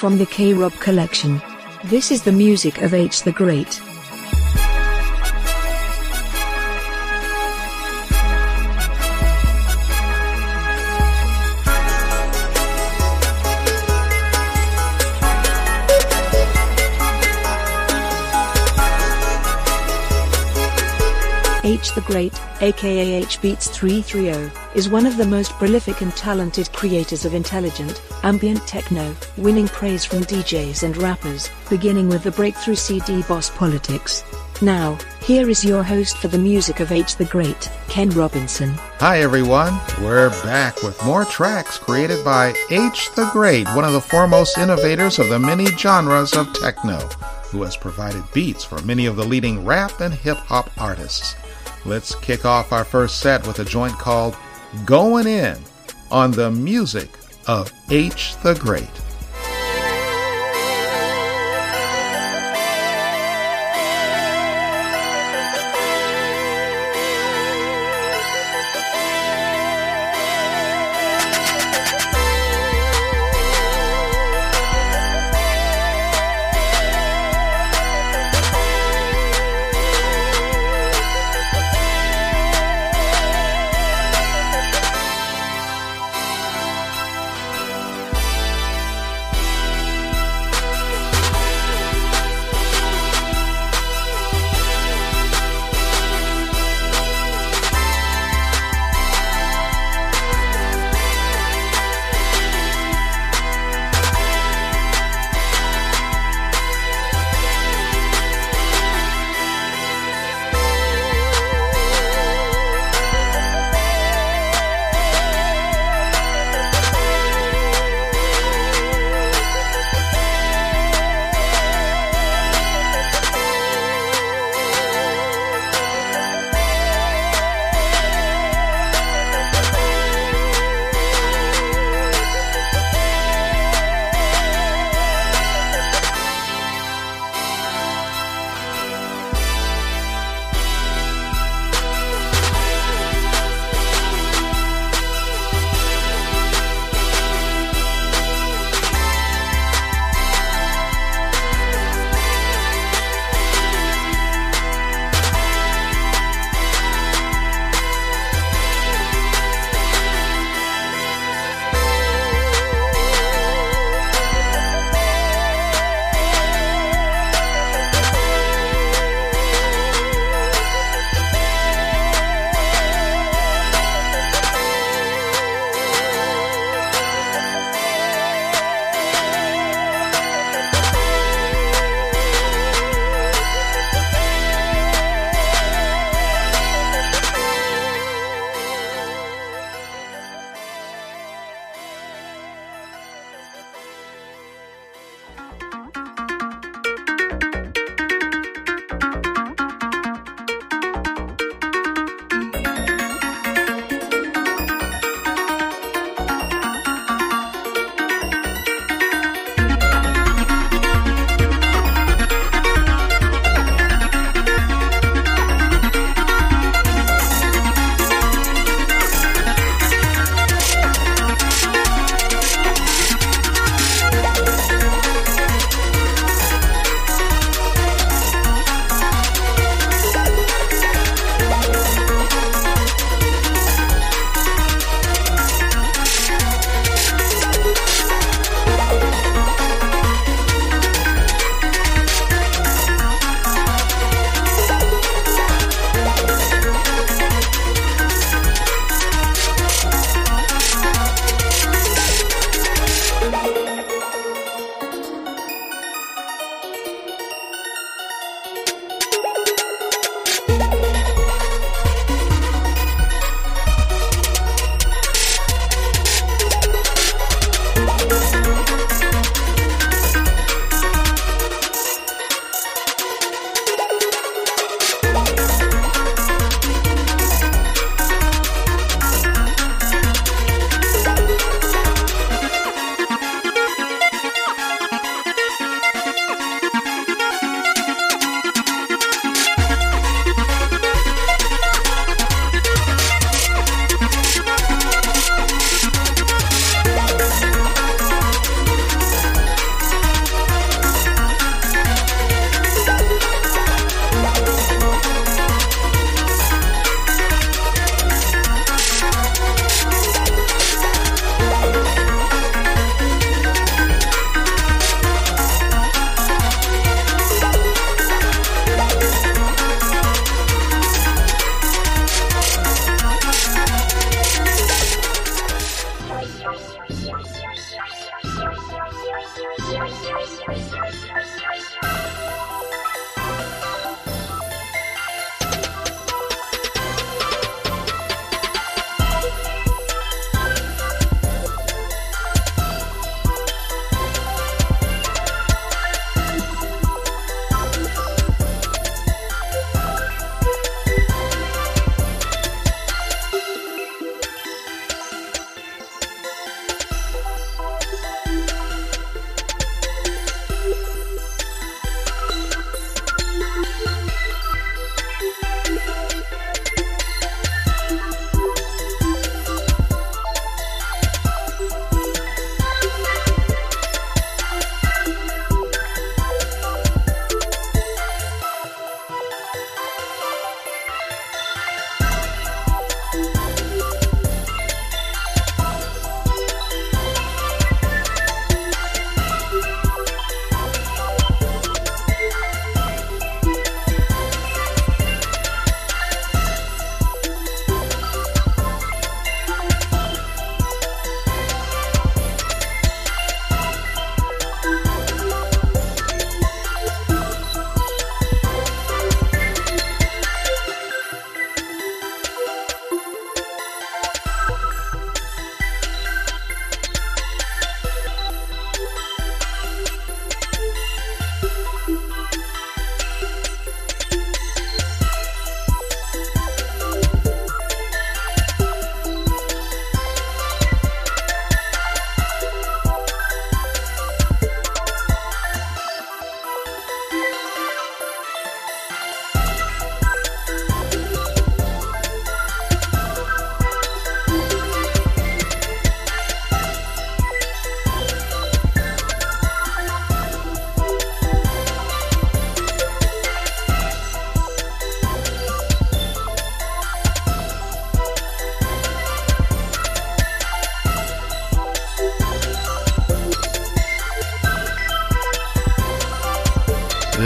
from the K-Rob collection. This is the music of H the Great. H the Great, aka HBeatz330, is one of the most prolific and talented creators of intelligent, ambient techno, winning praise from DJs and rappers, beginning with the breakthrough CD Boss Politics. Now, here is your host for the music of H the Great, Ken Robinson. Hi everyone, we're back with more tracks created by H the Great, one of the foremost innovators of the many genres of techno, who has provided beats for many of the leading rap and hip hop artists. Let's kick off our first set with a joint called Going In on the music of H the Great.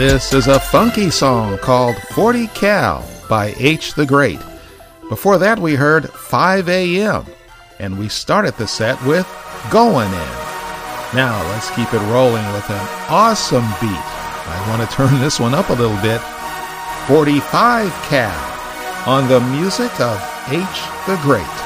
This is a funky song called 40 Cal by H the Great. Before that, we heard 5 a.m., and we started the set with Going In. Now, let's keep it rolling with an awesome beat. I want to turn this one up a little bit. 45 Cal on the music of H the Great.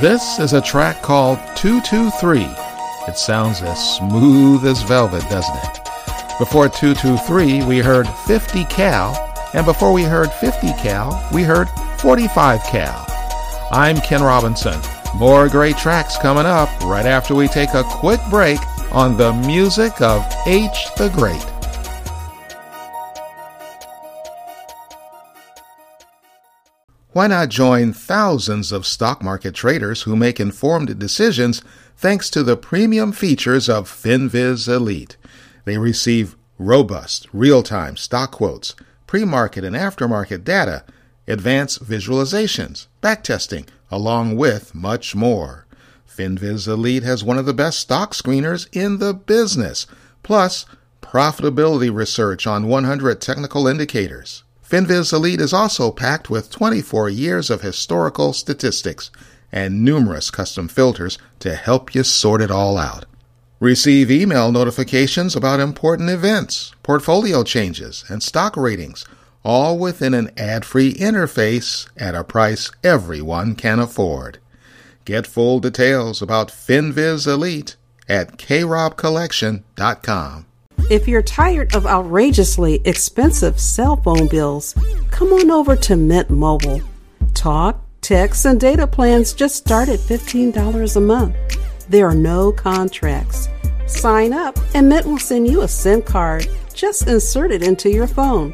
This is a track called 223. It sounds as smooth as velvet, doesn't it? Before 223, we heard 50 cal, and before we heard 50 cal, we heard 45 cal. I'm Ken Robinson. More great tracks coming up right after we take a quick break on the music of H the Great. Why not join thousands of stock market traders who make informed decisions thanks to the premium features of FinViz Elite? They receive robust, real time stock quotes, pre market and aftermarket data, advanced visualizations, backtesting, along with much more. FinViz Elite has one of the best stock screeners in the business, plus profitability research on 100 technical indicators. FinViz Elite is also packed with 24 years of historical statistics and numerous custom filters to help you sort it all out. Receive email notifications about important events, portfolio changes, and stock ratings, all within an ad free interface at a price everyone can afford. Get full details about FinViz Elite at krobcollection.com. If you're tired of outrageously expensive cell phone bills, come on over to Mint Mobile. Talk, text, and data plans just start at $15 a month. There are no contracts. Sign up, and Mint will send you a SIM card. Just insert it into your phone.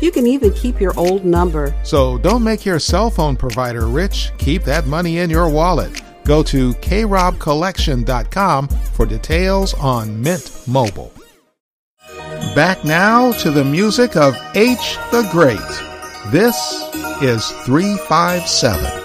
You can even keep your old number. So don't make your cell phone provider rich. Keep that money in your wallet. Go to krobcollection.com for details on Mint Mobile. Back now to the music of H the Great. This is 357.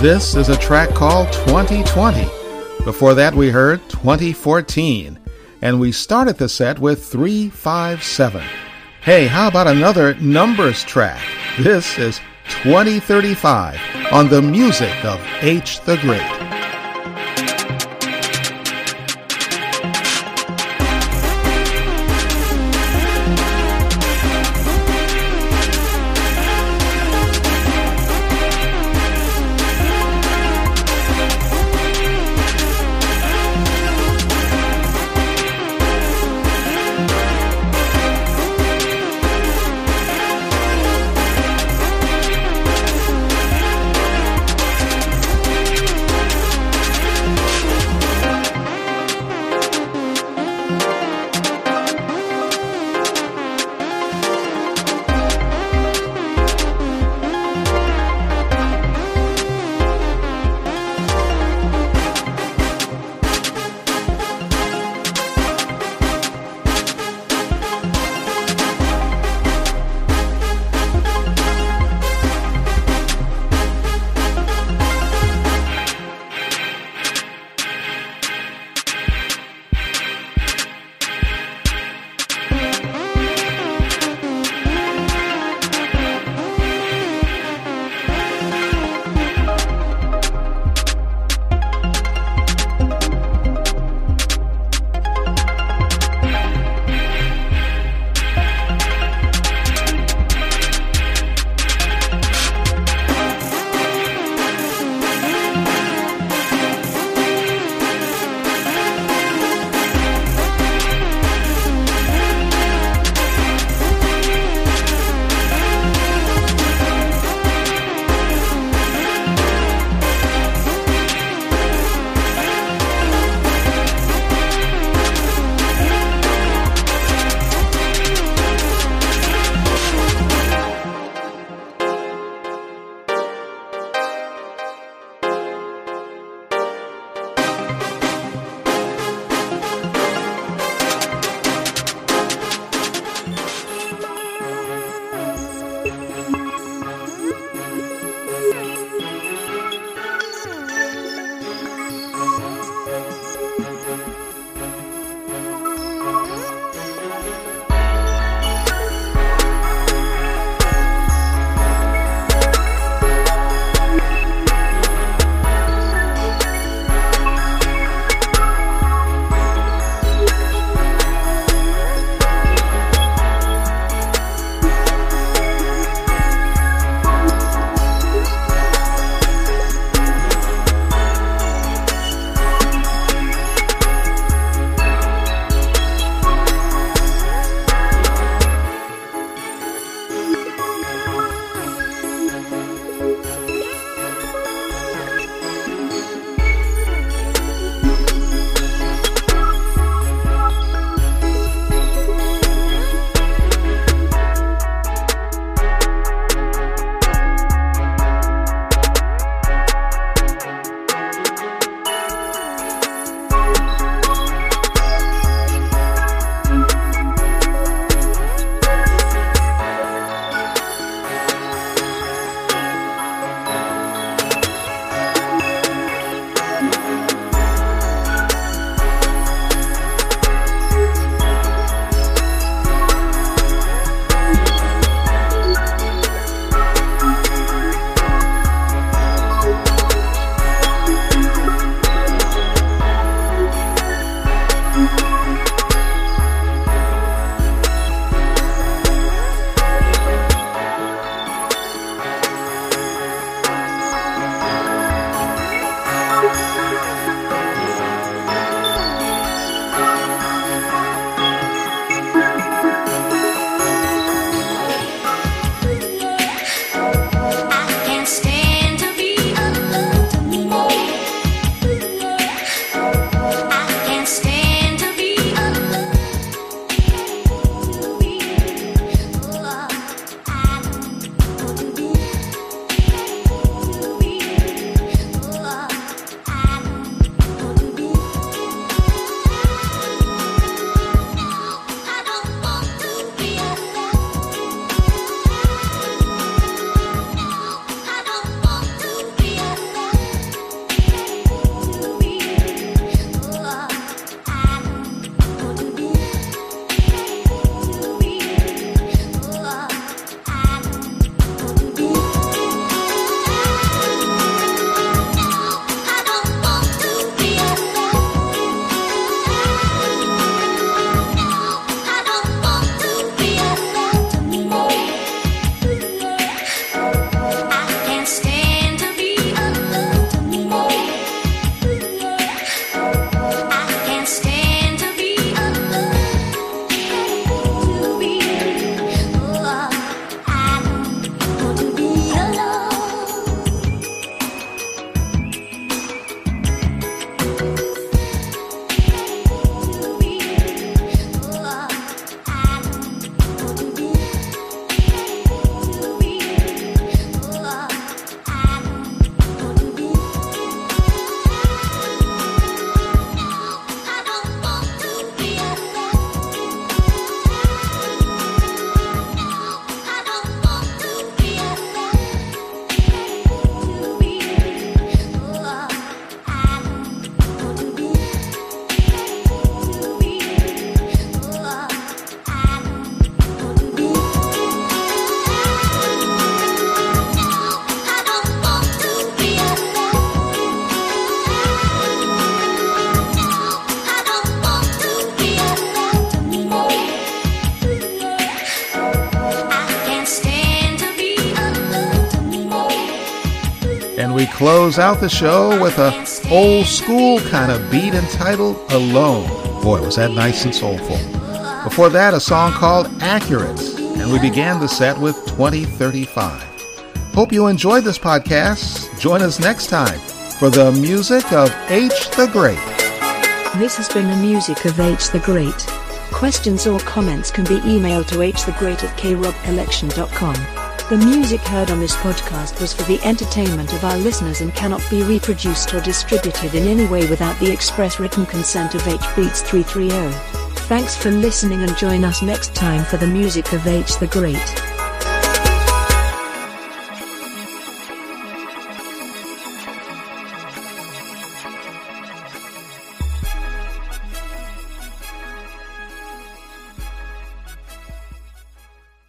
This is a track called 2020. Before that, we heard 2014. And we started the set with 357. Hey, how about another numbers track? This is 2035 on the music of H the Great. We close out the show with a old school kind of beat entitled Alone. Boy, was that nice and soulful. Before that, a song called Accurate, and we began the set with 2035. Hope you enjoyed this podcast. Join us next time for the music of H the Great. This has been the music of H the Great. Questions or comments can be emailed to hthegreat at krobcollection.com. The music heard on this podcast was for the entertainment of our listeners and cannot be reproduced or distributed in any way without the express written consent of H Beats 330. Thanks for listening and join us next time for the music of H the Great.